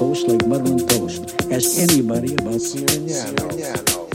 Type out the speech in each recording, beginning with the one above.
coast like on toast. Ask anybody about Sirignano. chemistry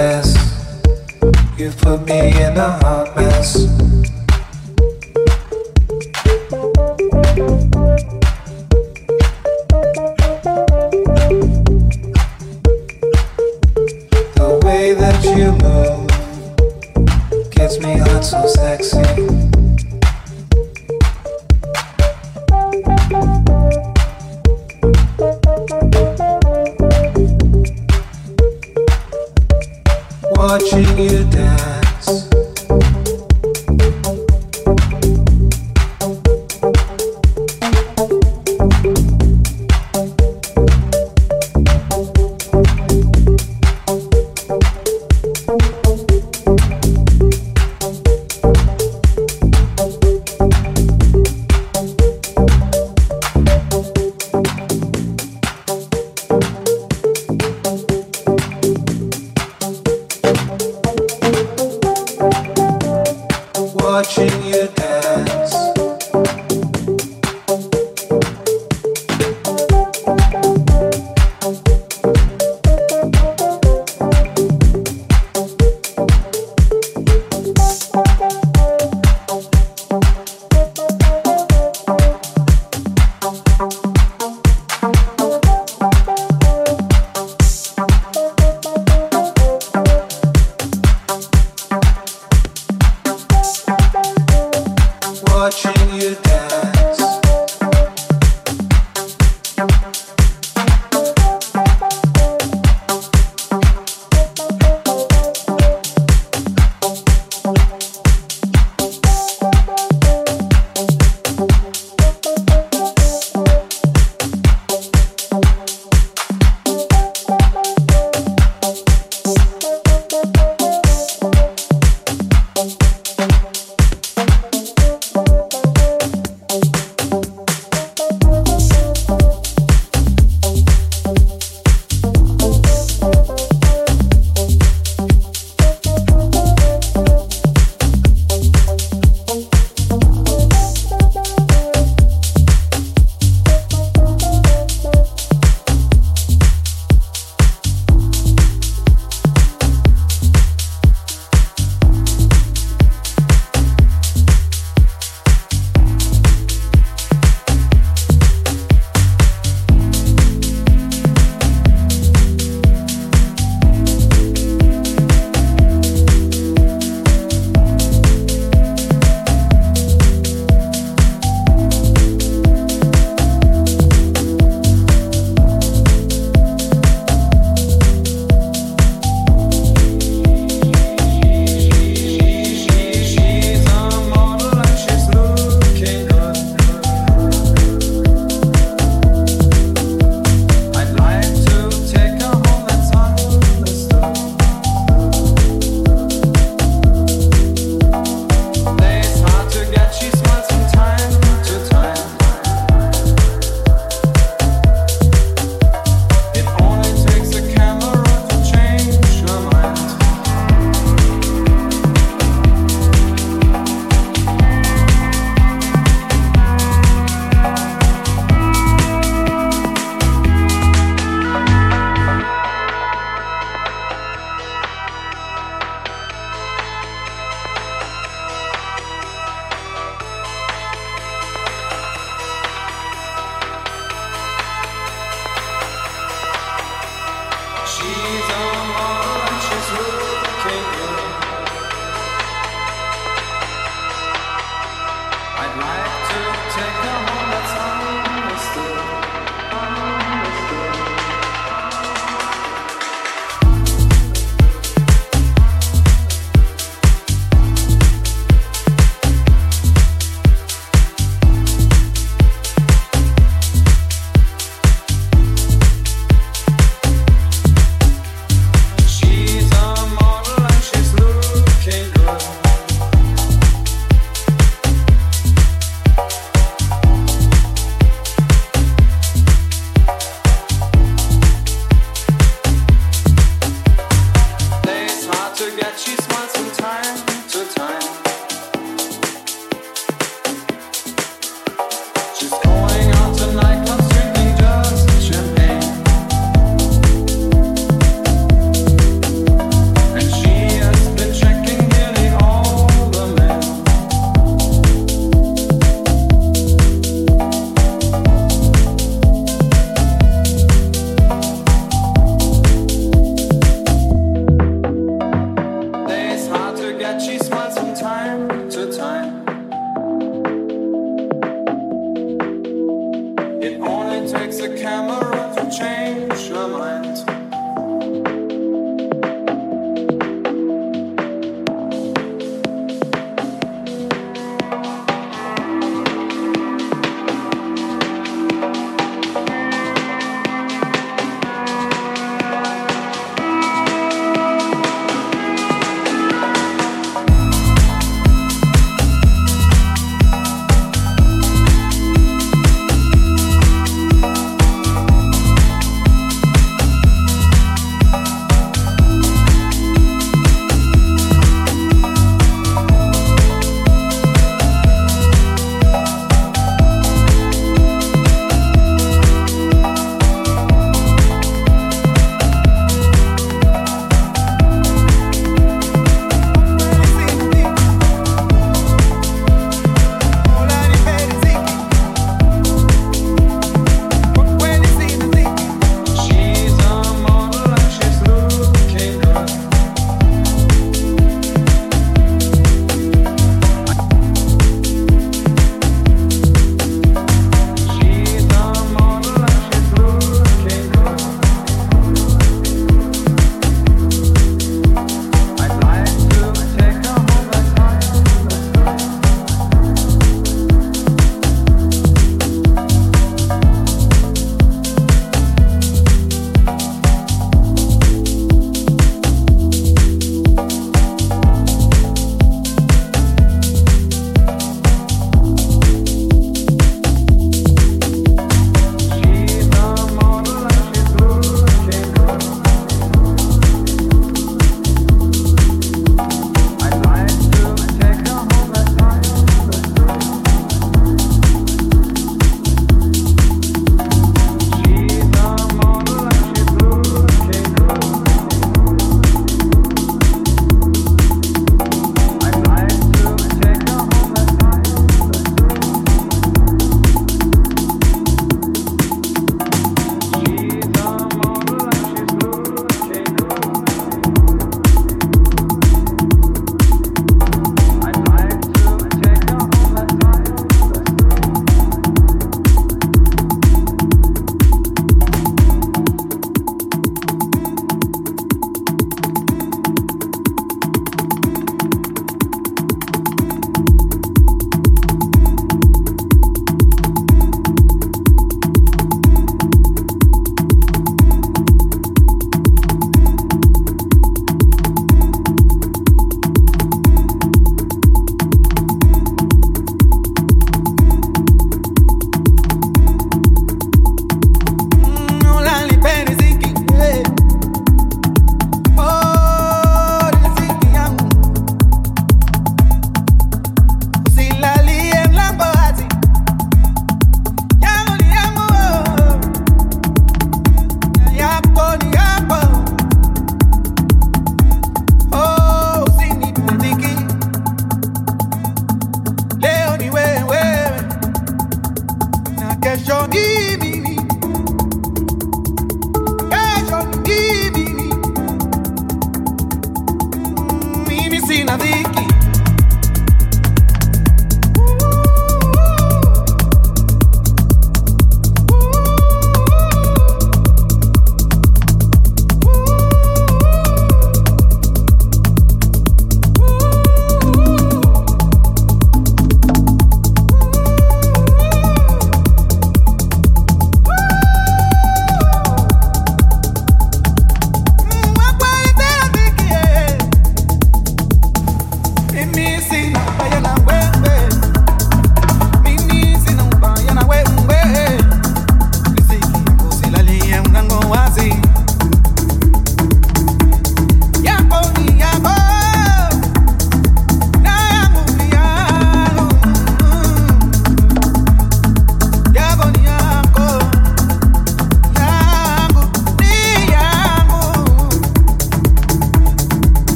mess. You put me in a hot mess. The way that you move.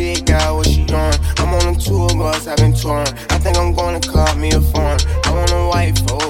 Big guy, what she want. I'm on a tour bus, I've been touring. I think I'm gonna call me a phone. I want a white phone.